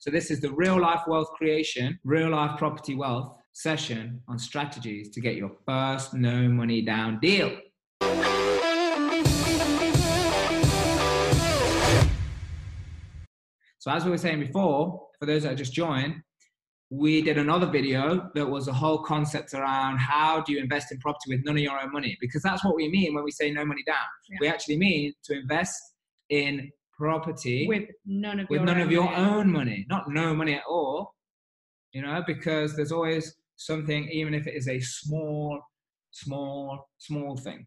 So, this is the real life wealth creation, real life property wealth session on strategies to get your first no money down deal. So, as we were saying before, for those that just joined, we did another video that was a whole concept around how do you invest in property with none of your own money because that's what we mean when we say no money down yeah. we actually mean to invest in property with none of with your none own of your money. own money not no money at all you know because there's always something even if it is a small small small thing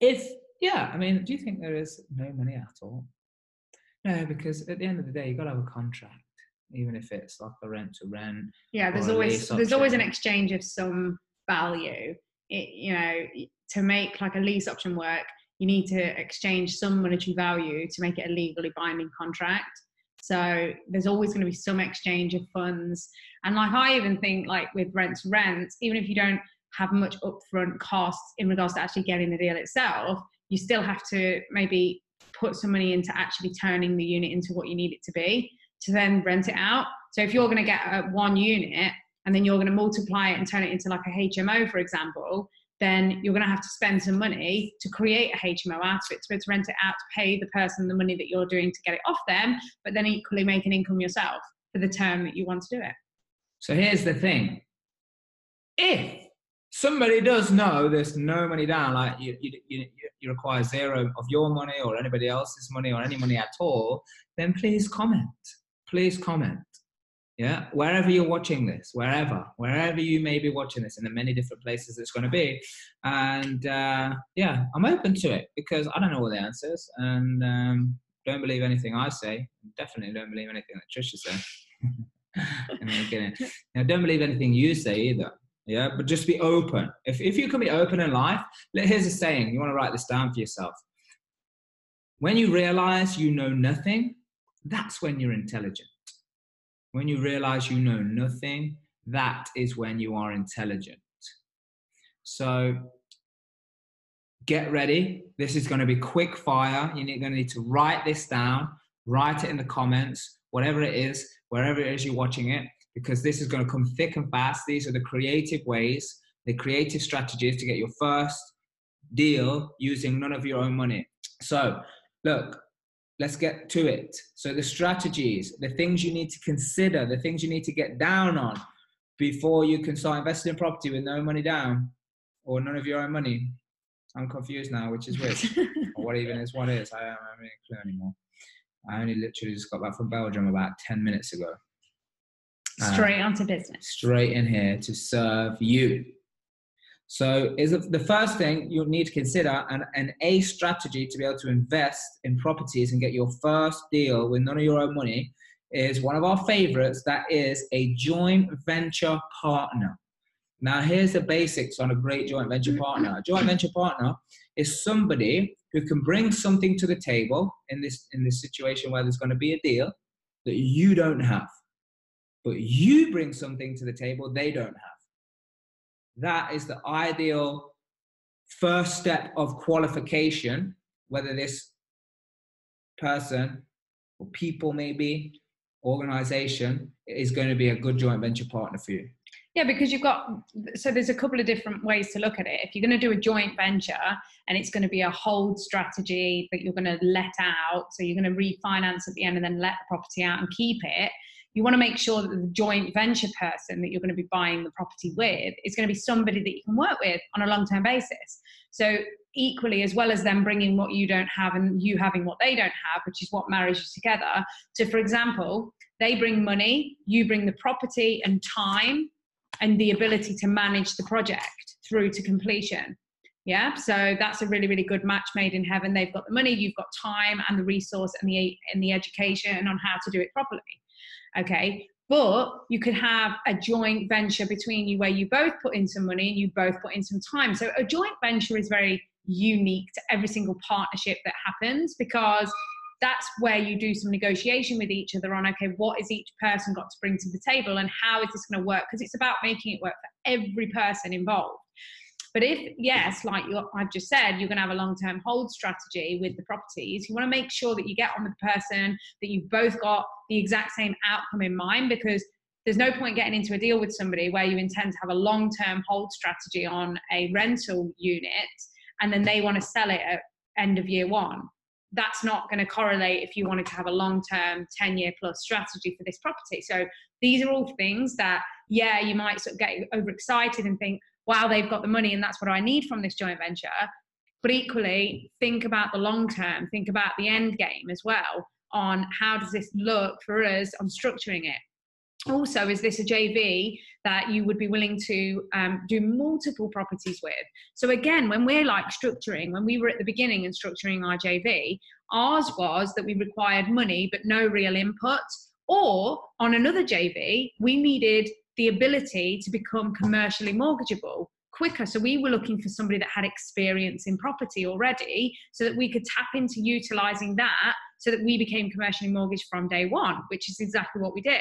if yeah i mean do you think there is no money at all no because at the end of the day you've got to have a contract even if it's like a rent to rent. Yeah, there's always there's always an exchange of some value. It, you know, to make like a lease option work, you need to exchange some monetary value to make it a legally binding contract. So there's always going to be some exchange of funds. And like I even think like with rent to rent, even if you don't have much upfront costs in regards to actually getting the deal itself, you still have to maybe put some money into actually turning the unit into what you need it to be to then rent it out. So if you're going to get a, one unit and then you're going to multiply it and turn it into like a HMO, for example, then you're going to have to spend some money to create a HMO out of it, to, to rent it out, to pay the person the money that you're doing to get it off them, but then equally make an income yourself for the term that you want to do it. So here's the thing. If somebody does know there's no money down, like you, you, you, you require zero of your money or anybody else's money or any money at all, then please comment please comment. Yeah, wherever you're watching this, wherever, wherever you may be watching this, in the many different places it's going to be, and uh, yeah, I'm open to it because I don't know all the answers, and um, don't believe anything I say. Definitely don't believe anything that Trisha says. now, don't believe anything you say either. Yeah, but just be open. If if you can be open in life, here's a saying. You want to write this down for yourself. When you realize you know nothing, that's when you're intelligent. When you realize you know nothing, that is when you are intelligent. So get ready. This is going to be quick fire. You're going to need to write this down, write it in the comments, whatever it is, wherever it is you're watching it, because this is going to come thick and fast. These are the creative ways, the creative strategies to get your first deal using none of your own money. So, look, let's get to it. So the strategies, the things you need to consider, the things you need to get down on before you can start investing in property with no money down or none of your own money. I'm confused now, which is which, or what even is what is. I don't have any clue anymore. I only literally just got back from Belgium about 10 minutes ago. Straight uh, onto business. Straight in here to serve you. So is the first thing you need to consider an, an A strategy to be able to invest in properties and get your first deal with none of your own money is one of our favorites that is a joint venture partner. Now here's the basics on a great joint venture partner. A joint venture partner is somebody who can bring something to the table in this in this situation where there's going to be a deal that you don't have. But you bring something to the table they don't have that is the ideal first step of qualification, whether this person or people maybe organization is going to be a good joint venture partner for you. Yeah because you've got so there's a couple of different ways to look at it. If you're going to do a joint venture and it's going to be a hold strategy that you're going to let out so you're going to refinance at the end and then let the property out and keep it you want to make sure that the joint venture person that you're going to be buying the property with is going to be somebody that you can work with on a long term basis. So, equally, as well as them bringing what you don't have and you having what they don't have, which is what marries you together. So, for example, they bring money, you bring the property and time and the ability to manage the project through to completion. Yeah, so that's a really, really good match made in heaven. They've got the money, you've got time and the resource and the and the education on how to do it properly okay? But you could have a joint venture between you where you both put in some money and you both put in some time. So a joint venture is very unique to every single partnership that happens because that's where you do some negotiation with each other on okay what is each person got to bring to the table and how is this going to work? Because it's about making it work for every person involved But if, yes, like I've just said, you're going to have a long term hold strategy with the properties, you want to make sure that you get on with the person, that you've both got the exact same outcome in mind because there's no point getting into a deal with somebody where you intend to have a long term hold strategy on a rental unit and then they want to sell it at end of year one. That's not going to correlate if you wanted to have a long term 10 year plus strategy for this property. So these are all things that, yeah, you might sort of get overexcited and think, wow, they've got the money and that's what I need from this joint venture. But equally, think about the long term, think about the end game as well on how does this look for us on structuring it. Also, is this a JV that you would be willing to um, do multiple properties with? So, again, when we're like structuring, when we were at the beginning and structuring our JV, ours was that we required money but no real input. Or on another JV, we needed the ability to become commercially mortgageable quicker. So we were looking for somebody that had experience in property already so that we could tap into utilizing that so that we became commercially mortgaged from day one, which is exactly what we did.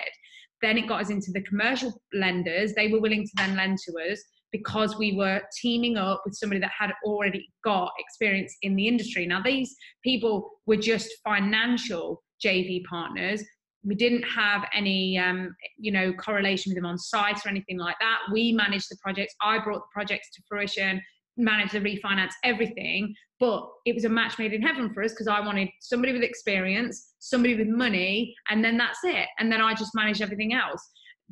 Then it got us into the commercial lenders. They were willing to then lend to us because we were teaming up with somebody that had already got experience in the industry. Now, these people were just financial JV partners, we didn't have any um, you know correlation with them on site or anything like that. We managed the projects. I brought the projects to fruition managed the refinance everything. But it was a match made in heaven for us because i wanted somebody with experience somebody with money and then that's it. And then i just managed everything else.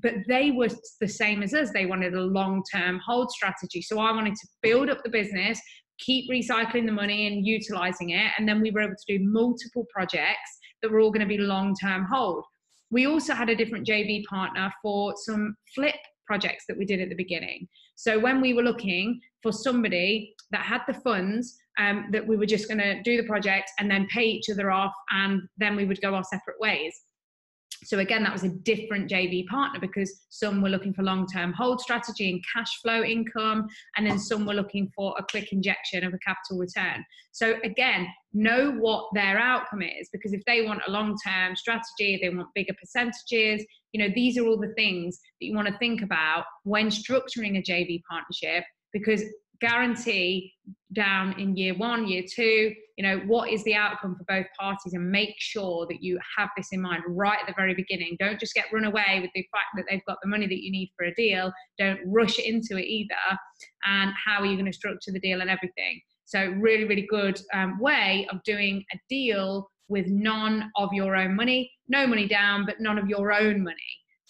But they were the same as us. They wanted a long term hold strategy. So i wanted to build up the business keep recycling the money and utilizing it. And then we were able to do multiple projects that were all going to be long term hold. We also had a different JV partner for some flip projects that we did at the beginning. So when we were looking for somebody that had the funds, um, that we were just going to do the project and then pay each other off, and then we would go our separate ways. So again, that was a different JV partner because some were looking for long-term hold strategy and cash flow income, and then some were looking for a quick injection of a capital return. So again, know what their outcome is because if they want a long-term strategy, they want bigger percentages, you know, these are all the things that you want to think about when structuring a JV partnership because guarantee down in year one, year two, you know, what is the outcome for both parties and make sure that you have this in mind right at the very beginning. Don't just get run away with the fact that they've got the money that you need for a deal. Don't rush into it either. And how are you going to structure the deal and everything? So, really, really good um, way of doing a deal with none of your own money, no money down, but none of your own money.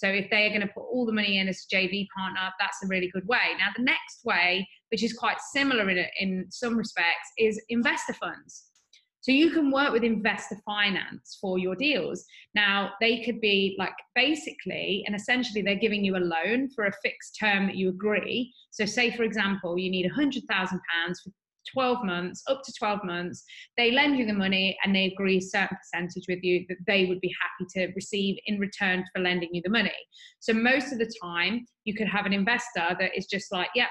So if they are going to put all the money in as a JV partner, that's a really good way. Now, the next way, which is quite similar in, in some respects, is investor funds. So you can work with investor finance for your deals. Now, they could be like basically and essentially they're giving you a loan for a fixed term that you agree. So, say for example, you need £100,000 for 12 months, up to 12 months. They lend you the money and they agree a certain percentage with you that they would be happy to receive in return for lending you the money. So most of the time, you could have an investor that is just like, yeah,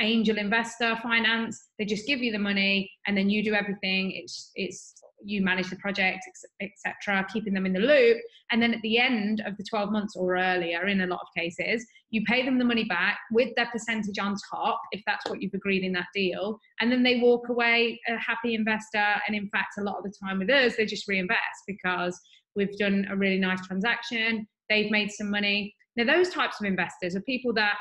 angel investor finance. They just give you the money and then you do everything. It's it's you manage the project, etc., keeping them in the loop. And then at the end of the 12 months or earlier, in a lot of cases, you pay them the money back with their percentage on top, if that's what you've agreed in that deal. And then they walk away a happy investor. And in fact, a lot of the time with us, they just reinvest because we've done a really nice transaction, they've made some money. Now, those types of investors are people that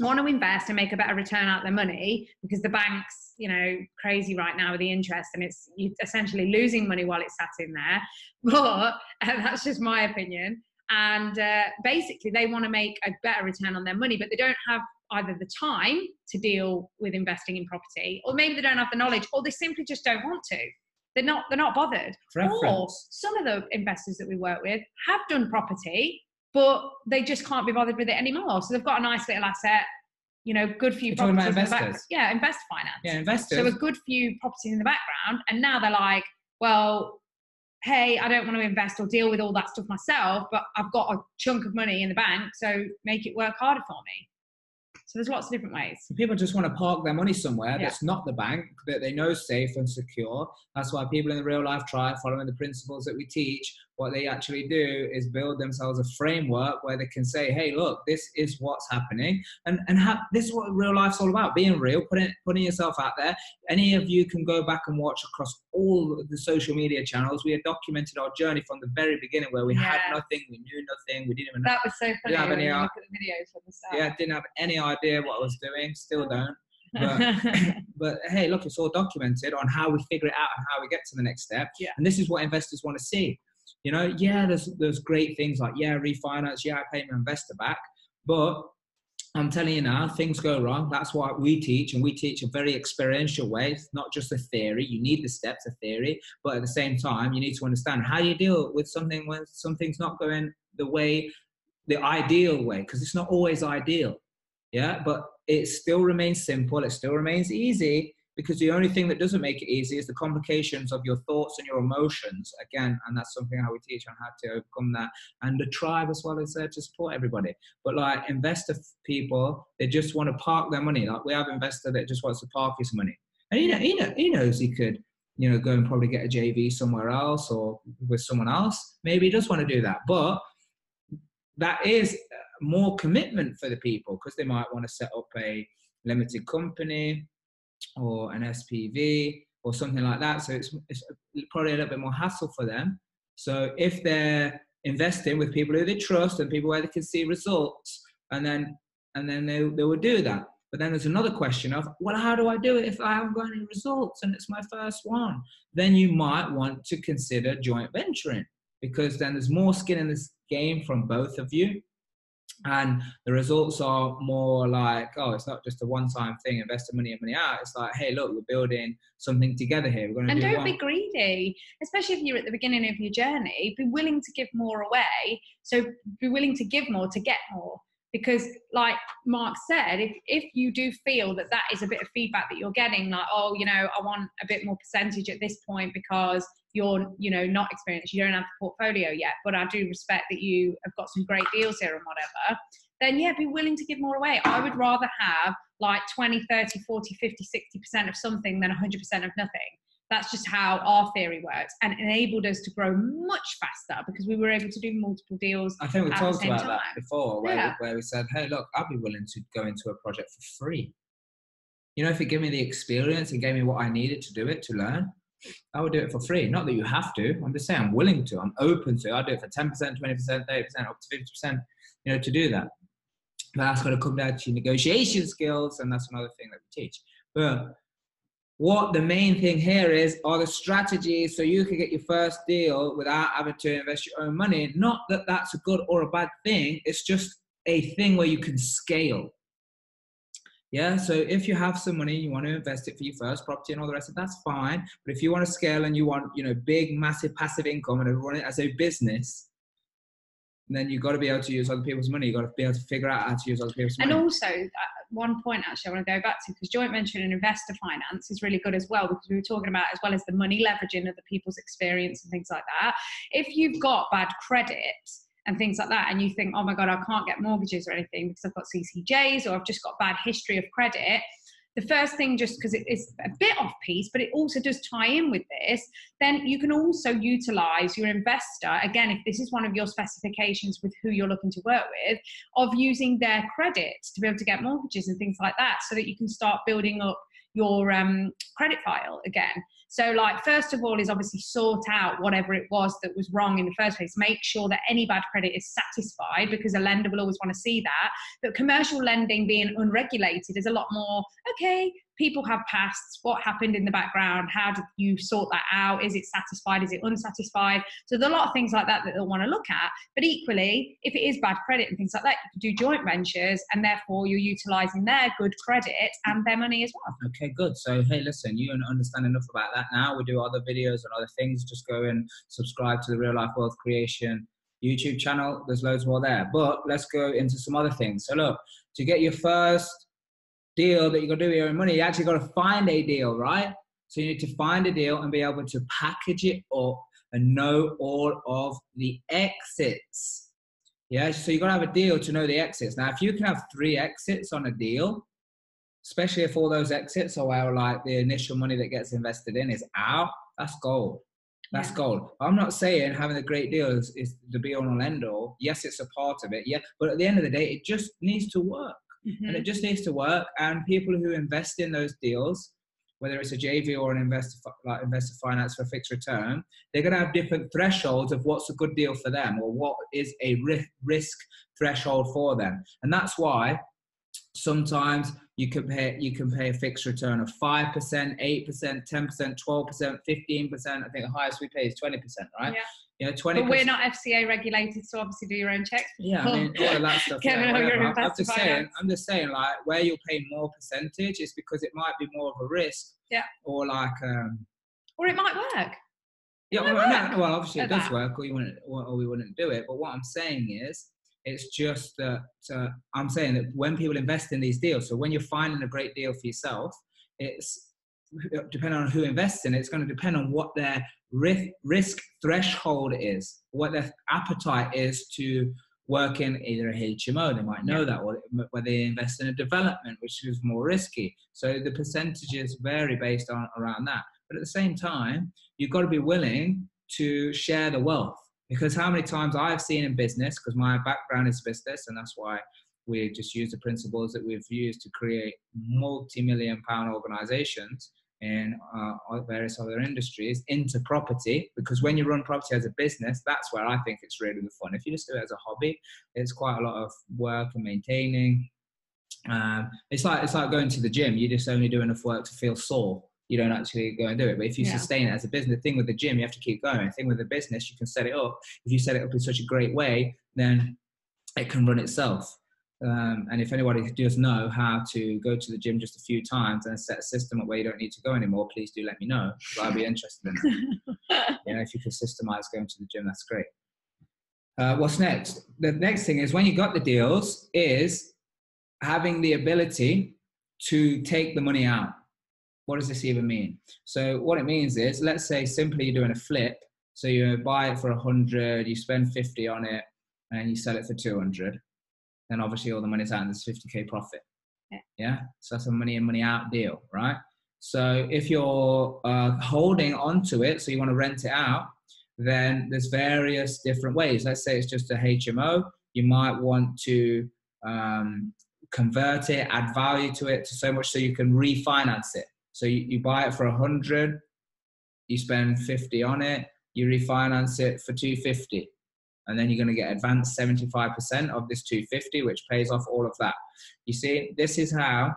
want to invest and make a better return out their money because the bank's you know crazy right now with the interest and it's essentially losing money while it's sat in there. But uh, that's just my opinion. And uh, basically they want to make a better return on their money but they don't have either the time to deal with investing in property or maybe they don't have the knowledge or they simply just don't want to. They're not they're not bothered. Preference. or some of the investors that we work with have done property but they just can't be bothered with it anymore. So they've got a nice little asset, you know, good few You're properties in the background. Yeah, investor finance. Yeah, investors. So a good few properties in the background, and now they're like, well, hey, I don't want to invest or deal with all that stuff myself, but I've got a chunk of money in the bank, so make it work harder for me. So there's lots of different ways. People just want to park their money somewhere yeah. that's not the bank, that they know is safe and secure. That's why people in the real life try following the principles that we teach what they actually do is build themselves a framework where they can say, hey, look, this is what's happening. And, and have, this is what real life's all about being real, putting, putting yourself out there. Any of you can go back and watch across all the social media channels. We have documented our journey from the very beginning where we Yeah. had nothing, we knew nothing, we didn't even know. That was so funny. have when any look at the videos from the start. Yeah, didn't have any idea what I was doing, still don't. But, but hey, look, it's all documented on how we figure it out and how we get to the next step. Yeah. And this is what investors want to see. You know, yeah, there's there's great things like yeah, refinance, yeah, I pay my investor back, but I'm telling you now, things go wrong. That's what we teach, and we teach a very experiential way. It's not just a theory. You need the steps of theory, but at the same time, you need to understand how you deal with something when something's not going the way, the ideal way, because it's not always ideal. Yeah, but it still remains simple. It still remains easy because the only thing that doesn't make it easy is the complications of your thoughts and your emotions. Again, and that's something how we teach on how to overcome that. And the tribe as well is there to support everybody. But like investor people, they just want to park their money. Like we have investor that just wants to park his money, and you know, he know, he knows he could. You know, go and probably get a JV somewhere else or with someone else. Maybe he does want to do that, but that is uh, more commitment for the people because they might want to set up a limited company or an SPV or something like that. So it's, it's probably a little bit more hassle for them. So if they're investing with people who they trust and people where they can see results, and then and then they, they will do that. But then there's another question of, well, how do I do it if I haven't got any results and it's my first one? Then you might want to consider joint venturing because then there's more skin in this game from both of you and the results are more like oh it's not just a one-time thing invest the money in money out it's like hey look we're building something together here we're going to and do don't one. be greedy, especially if you're at the beginning of your journey. Be willing to give more away. So be willing to give more to get more. Because, like Mark said, if, if you do feel that that is a bit of feedback that you're getting, like, oh, you know, I want a bit more percentage at this point because you're, you know, not experienced, you don't have the portfolio yet, but I do respect that you have got some great deals here and whatever, then yeah, be willing to give more away. I would rather have like 20, 30, 40, 50, 60% of something than 100% of nothing. That's just how our theory works and enabled us to grow much faster because we were able to do multiple deals. i think we talked about that before where, Yeah. we, where we said hey look i'd be willing to go into a project for free you know if it gave me the experience and gave me what i needed to do it to learn I would do it for free. Not that you have to. I'm just saying I'm willing to. I'm open to. I do it for 10%, 20%, 30%, up to 50%, you know, to do that. But that's got to come down to negotiation skills, and that's another thing that we teach. But what the main thing here is are the strategies so you can get your first deal without having to invest your own money. Not that that's a good or a bad thing. It's just a thing where you can scale. Yeah, so if you have some money, you want to invest it for your first property and all the rest of that's fine. But if you want to scale and you want, you know, big, massive passive income and run it as a business, then you've got to be able to use other people's money. You've got to be able to figure out how to use other people's money. And also, one point actually I want to go back to because joint venture and investor finance is really good as well because we were talking about as well as the money leveraging other people's experience and things like that. If you've got bad credit and things like that, and you think, oh my God, I can't get mortgages or anything because I've got CCJs or I've just got bad history of credit. The first thing, just because it is a bit off piece, but it also does tie in with this, then you can also utilize your investor. Again, if this is one of your specifications with who you're looking to work with, of using their credit to be able to get mortgages and things like that so that you can start building up your um, credit file again. So, like, first of all, is obviously sort out whatever it was that was wrong in the first place. Make sure that any bad credit is satisfied because a lender will always want to see that. But commercial lending being unregulated is a lot more okay. People have pasts. What happened in the background? How did you sort that out? Is it satisfied? Is it unsatisfied? So there's a lot of things like that that they'll want to look at. But equally, if it is bad credit and things like that, you can do joint ventures, and therefore you're utilising their good credit and their money as well. Okay, good. So, hey, listen, you understand enough about that now. We do other videos and other things. Just go and subscribe to the Real Life Wealth Creation YouTube channel. There's loads more there. But let's go into some other things. So, look, to get your first deal that you're going to do with your own money, you actually got to find a deal, right? So, you need to find a deal and be able to package it up and know all of the exits. Yeah, so you got to have a deal to know the exits. Now, if you can have three exits on a deal, especially if all those exits are where like the initial money that gets invested in is out, that's gold. That's Yeah. gold. I'm not saying having a great deal is, is the be all and end all. Yes, it's a part of it. Yeah, but at the end of the day, it just needs to work, Mhm. and it just needs to work. And people who invest in those deals, whether it's a JV or an investor like investor finance for a fixed return, they're going to have different thresholds of what's a good deal for them or what is a risk threshold for them, and that's why sometimes you can pay you can pay a fixed return of five percent, eight percent, ten percent, twelve percent, fifteen percent. I think the highest we pay is twenty percent, right? Yeah. You know, twenty. But we're not FCA regulated, so obviously do your own checks. Yeah, I mean, all of that stuff. Kevin, yeah, how you're whatever. an I'm- just saying. I'm just saying, like, where you're paying more percentage is because it might be more of a risk. Yeah. Or like, um, Or it might work. yeah, well, no, well, obviously it does that. work, or you wouldn't, or, or we wouldn't do it. But what I'm saying is, it's just that uh, I'm saying that when people invest in these deals, so when you're finding a great deal for yourself, it's depending on who invests in it, it's going to depend on what their risk, risk threshold is, what their appetite is to work in either a HMO. They might know that, or whether they invest in a development, which is more risky. So the percentages vary based on around that. But at the same time, you've got to be willing to share the wealth. Because how many times I've seen in business, because my background is business, and that's why we just use the principles that we've used to create multi-million pound organizations in uh, various other industries into property because when you run property as a business that's where i think it's really the fun. If you just do it as a hobby it's quite a lot of work and maintaining. Um, it's like it's like going to the gym. You just only do enough work to feel sore. You don't actually go and do it. But if you Yeah. sustain it as a business the thing with the gym you have to keep going. The thing with the business you can set it up. If you set it up in such a great way then it can run itself um, and if anybody does know how to go to the gym just a few times and set a system up where you don't need to go anymore, please do let me know. I'd be interested in that. you know, if you could systemize going to the gym, that's great. Uh, what's next? The next thing is when you got the deals, is having the ability to take the money out. What does this even mean? So what it means is, let's say simply you're doing a flip. So you buy it for a hundred, you spend fifty on it, and you sell it for two hundred then obviously all the money's out and there's 50k profit. Yeah. So that's a money in, money out deal, right? So if you're uh, holding onto it, so you want to rent it out, then there's various different ways. Let's say it's just a HMO. You might want to um, convert it, add value to it to so much so you can refinance it. So you, you buy it for a hundred, you spend 50 on it, you refinance it for 250 and then you're going to get advanced 75% of this 250 which pays off all of that you see this is how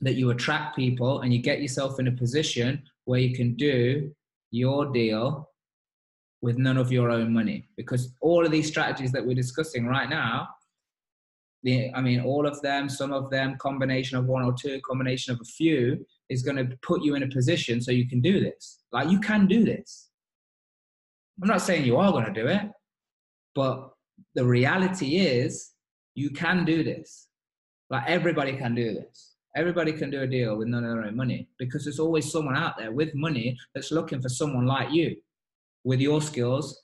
that you attract people and you get yourself in a position where you can do your deal with none of your own money because all of these strategies that we're discussing right now the, I mean, all of them, some of them, combination of one or two, combination of a few, is going to put you in a position so you can do this. Like you can do this. I'm not saying you are going to do it, but the reality is you can do this. Like everybody can do this. Everybody can do a deal with none of their own money because there's always someone out there with money that's looking for someone like you with your skills,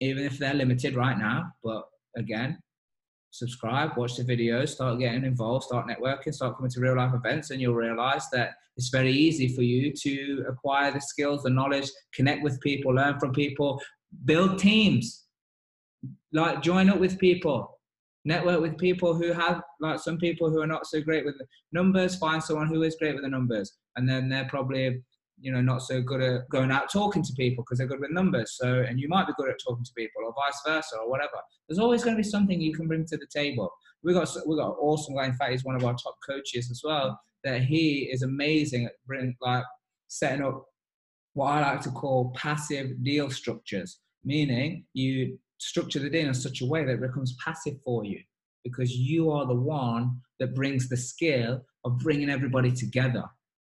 even if they're limited right now. But again, subscribe, watch the videos, start getting involved, start networking, start coming to real life events, and you'll realize that it's very easy for you to acquire the skills, the knowledge, connect with people, learn from people, build teams, like join up with people, network with people who have, like some people who are not so great with the numbers, find someone who is great with the numbers, and then they're probably you know not so good at going out talking to people because they're good with numbers. So and you might be good at talking to people or vice versa or whatever. There's always going to be something you can bring to the table. We got we got an awesome guy. In fact he's one of our top coaches as well that he is amazing at bring like setting up what i like to call passive deal structures. Meaning you structure the deal in such a way that it becomes passive for you because you are the one that brings the skill of bringing everybody together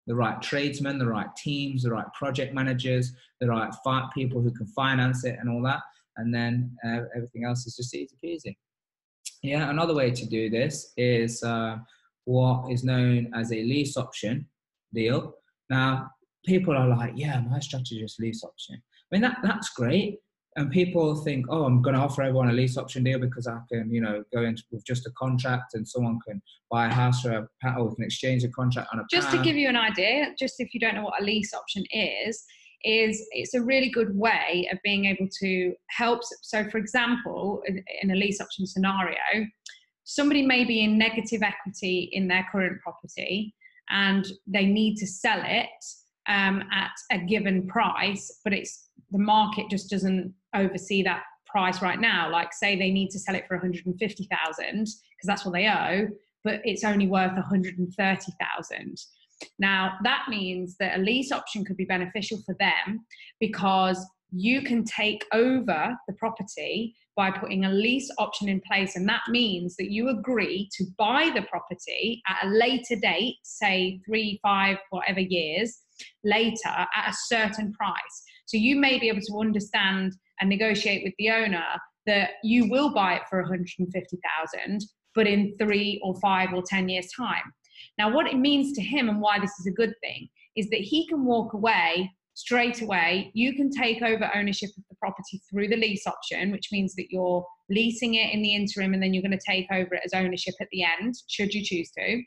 the right tradesmen, the right teams, the right project managers, the right people who can finance it and all that. And then uh, everything else is just easy peasy. Yeah, another way to do this is uh, what is known as a lease option deal. Now, people are like, yeah, my strategy is lease option. I mean, that, that's great. And people think, oh, I'm going to offer everyone a lease option deal because I can, you know, go into with just a contract and someone can buy a house or a or we can exchange a contract on a Just to give you an idea, just if you don't know what a lease option is, is it's a really good way of being able to help. So, for example, in a lease option scenario, somebody may be in negative equity in their current property and they need to sell it um, at a given price, but it's the market just doesn't oversee that price right now. Like, say they need to sell it for 150,000 because that's what they owe, but it's only worth 130,000. Now, that means that a lease option could be beneficial for them because you can take over the property by putting a lease option in place. And that means that you agree to buy the property at a later date, say three, five, whatever years later, at a certain price. So you may be able to understand and negotiate with the owner that you will buy it for 150,000, but in three or five or 10 years' time. Now, what it means to him and why this is a good thing is that he can walk away straight away. You can take over ownership of the property through the lease option, which means that you're leasing it in the interim and then you're going to take over it as ownership at the end, should you choose to.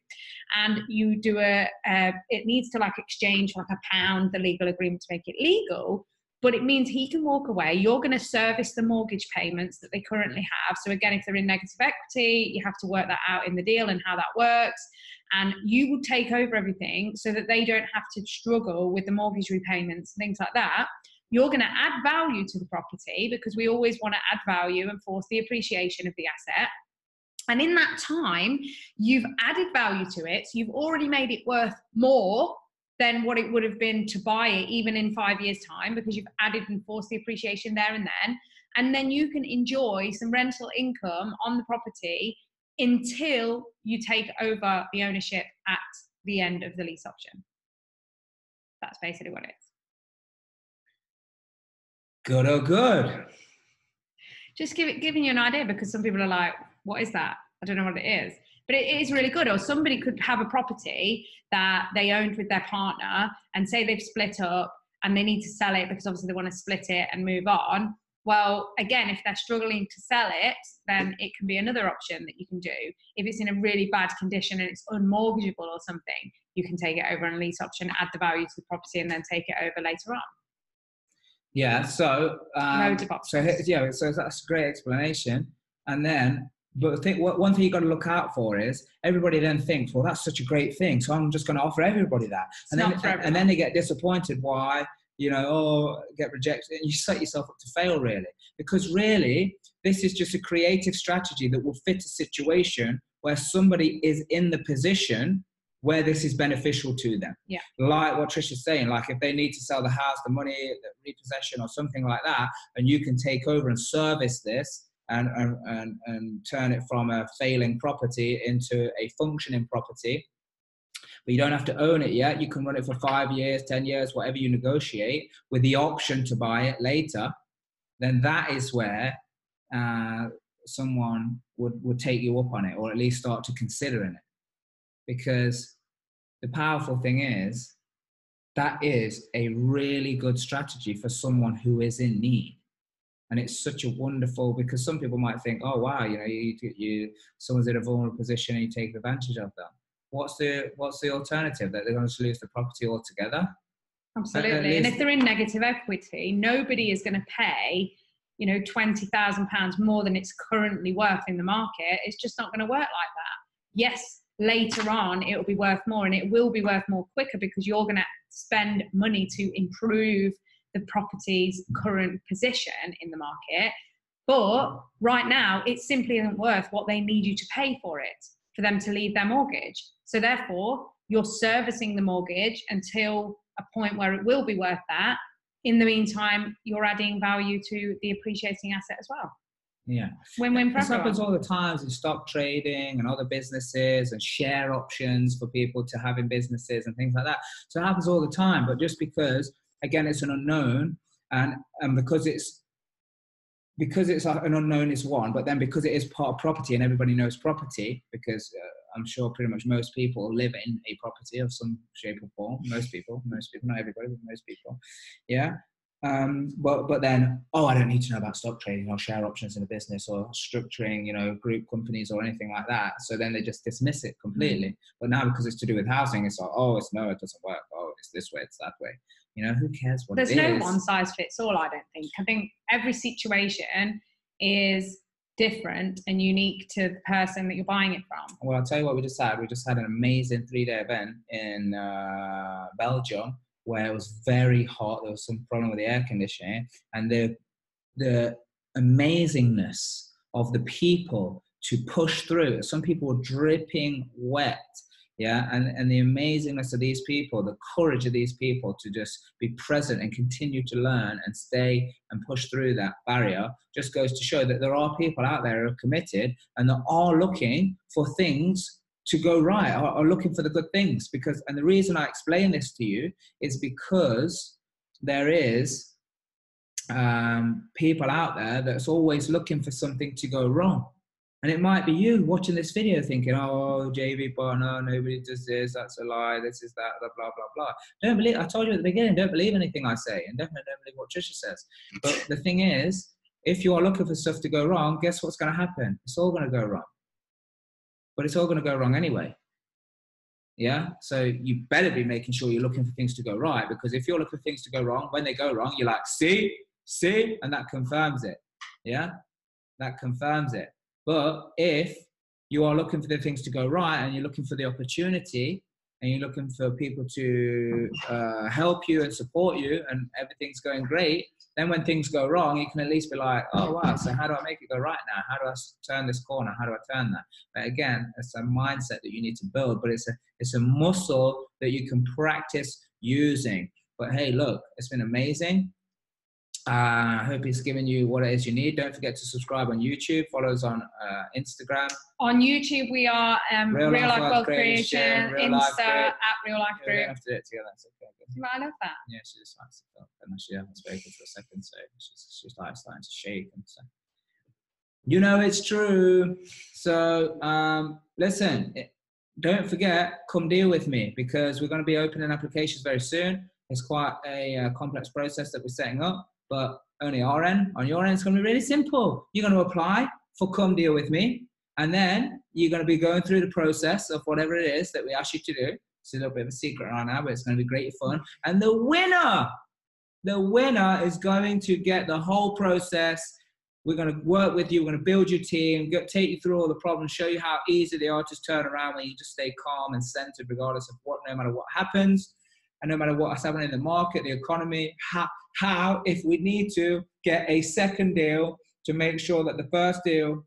And you do a, a it needs to like exchange like a pound the legal agreement to make it legal but it means he can walk away. You're going to service the mortgage payments that they currently mm-hmm. have. So, again, if they're in negative equity, you have to work that out in the deal and how that works. And you will take over everything so that they don't have to struggle with the mortgage repayments and things like that. You're going to add value to the property because we always want to add value and force the appreciation of the asset. And in that time, you've added value to it. So you've already made it worth more than what it would have been to buy it even in five years time because you've added and forced the appreciation there and then. And then you can enjoy some rental income on the property until you take over the ownership at the end of the lease option. That's basically what it is. Good oh good. Just give it giving you an idea because some people are like what is that? I don't know what it is but it is really good. Or somebody could have a property that they owned with their partner and say they've split up and they need to sell it because obviously they want to split it and move on. Well, again, if they're struggling to sell it, then it can be another option that you can do. If it's in a really bad condition and it's unmortgageable or something, you can take it over on a lease option, add the value to the property, and then take it over later on. Yeah. So, um, so yeah, so that's a great explanation. And then but think what one thing you got to look out for is everybody then thinks, well, that's such a great thing, so I'm just going to offer everybody that, and then and then they get disappointed. Why? You know, oh, get rejected, and you set yourself up to fail really, because really this is just a creative strategy that will fit a situation where somebody is in the position where this is beneficial to them. Yeah. Like what Trish is saying, like if they need to sell the house, the money, the repossession, or something like that, and you can take over and service this and, and, and, turn it from a failing property into a functioning property. But you don't have to own it yet. You can run it for five years, 10 years, whatever you negotiate, with the option to buy it later. Then that is where uh, someone would, would take you up on it or at least start to considering it. Because the powerful thing is, that is a really good strategy for someone who is in need and it's such a wonderful because some people might think oh wow you know you, you someone's in a vulnerable position and you take advantage of them. What's the what's the alternative? That they're going to lose the property altogether? Absolutely. And if they're in negative equity nobody is going to pay you know 20,000 pounds more than it's currently worth in the market. It's just not going to work like that. Yes later on it will be worth more and it will be worth more quicker because you're going to spend money to improve the property's current position in the market. But right now, it simply isn't worth what they need you to pay for it for them to leave their mortgage. So, therefore, you're servicing the mortgage until a point where it will be worth that. In the meantime, you're adding value to the appreciating asset as well. Yeah. Win-win This happens all the times in stock trading and other businesses and share options for people to have in businesses and things like that. So it happens all the time. But just because again it's an unknown and and because it's because it's an unknown is one but then because it is part of property and everybody knows property because uh, i'm sure pretty much most people live in a property of some shape or form most people most people not everybody but most people yeah? Um, but but then oh I don't need to know about stock trading or share options in a business or structuring you know group companies or anything like that. So then they just dismiss it completely. Mm. but now because it's to do with housing it's like oh it's no it doesn't work. Oh it's this way it's that way You know, who cares what There's no is? one size fits all, I don't think. I think every situation is different and unique to the person that you're buying it from. Well, I'll tell you what we just had. We just had an amazing three-day event in uh, Belgium where it was very hot. There was some problem with the air conditioning, and the the amazingness of the people to push through. Some people were dripping wet. Yeah, and, and the amazingness of these people, the courage of these people to just be present and continue to learn and stay and push through that barrier just goes to show that there are people out there who are committed and that are looking for things to go right, are, looking for the good things. Because, and the reason I explain this to you is because there is um, people out there that's always looking for something to go wrong. And it might be you watching this video thinking, oh, JV partner, nobody does this, that's a lie, this is that, blah, blah, blah, blah. Don't believe, I told you at the beginning, don't believe anything I say, and definitely don't believe what Trisha says. But the thing is, if you are looking for stuff to go wrong, guess what's going to happen? It's all going to go wrong. But it's all going to go wrong anyway. Yeah. So you better be making sure you're looking for things to go right because if you're looking for things to go wrong, when they go wrong, you're like, see, see, and that confirms it. Yeah. That confirms it. But if you are looking for the things to go right and you're looking for the opportunity and you're looking for people to uh, help you and support you and everything's going great, then when things go wrong, you can at least be like, oh, wow, so how do I make it go right now? How do I turn this corner? How do I turn that? But again, it's a mindset that you need to build, but it's a, it's a muscle that you can practice using. But hey, look, it's been amazing. Uh, I hope it's given you what it is you need. Don't forget to subscribe on YouTube, follow us on uh, Instagram. On YouTube, we are um, Real Real, Life Life Wealth Creation, Creation, Real Insta Group. at Real Life Yeah, we Group. have to do it together. It's okay. good. I love that. Yeah, she just likes to talk, and she hasn't spoken for a second, so she's she's like starting to shake and so. You know it's true. So um, listen, don't forget, come deal with me because we're going to be opening applications very soon. It's quite a uh, complex process that we're setting up, but only our end. On your end, it's going to be really simple. You're going to apply for come deal with me, and then you're going to be going through the process of whatever it is that we ask you to do. It's a little bit of a secret right now, but it's going to be great fun. And the winner, the winner is going to get the whole process. We're going to work with you. We're going to build your team, take you through all the problems, show you how easy they are to turn around when you just stay calm and centered, regardless of what, no matter what happens, and no matter what's happening in the market, the economy. How, how, if we need to, get a second deal to make sure that the first deal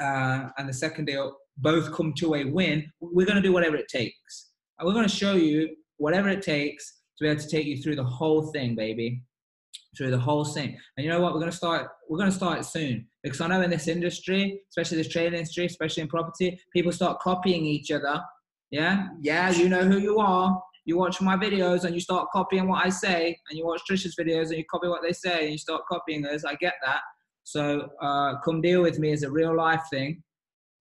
uh, and the second deal both come to a win. We're going to do whatever it takes. And we're going to show you whatever it takes to be able to take you through the whole thing, baby. Through the whole thing. And you know what? We're going to start. We're going to start soon because I know in this industry, especially this trading industry, especially in property, people start copying each other. Yeah, yeah. You know who you are. You watch my videos and you start copying what I say, and you watch Trisha's videos and you copy what they say, and you start copying us. I get that. So uh, come deal with me is a real life thing,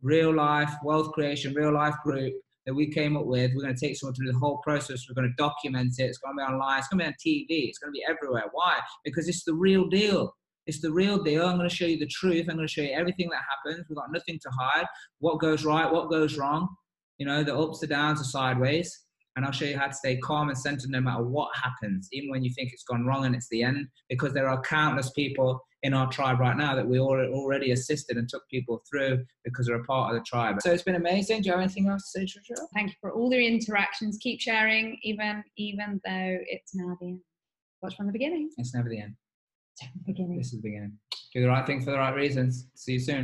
real life wealth creation, real life group that we came up with. We're going to take someone through the whole process. We're going to document it. It's going to be online. It's going to be on TV. It's going to be everywhere. Why? Because it's the real deal. It's the real deal. I'm going to show you the truth. I'm going to show you everything that happens. We've got nothing to hide. What goes right, what goes wrong. You know, the ups, the downs, the sideways. And I'll show you how to stay calm and centered no matter what happens, even when you think it's gone wrong and it's the end, because there are countless people in our tribe right now that we already already assisted and took people through because they're a part of the tribe. So it's been amazing. Do you have anything else to say, Trisha? Thank you for all the interactions. Keep sharing, even even though it's now the end. Watch from the beginning. It's never the end. Beginning. This is the beginning. Do the right thing for the right reasons. See you soon.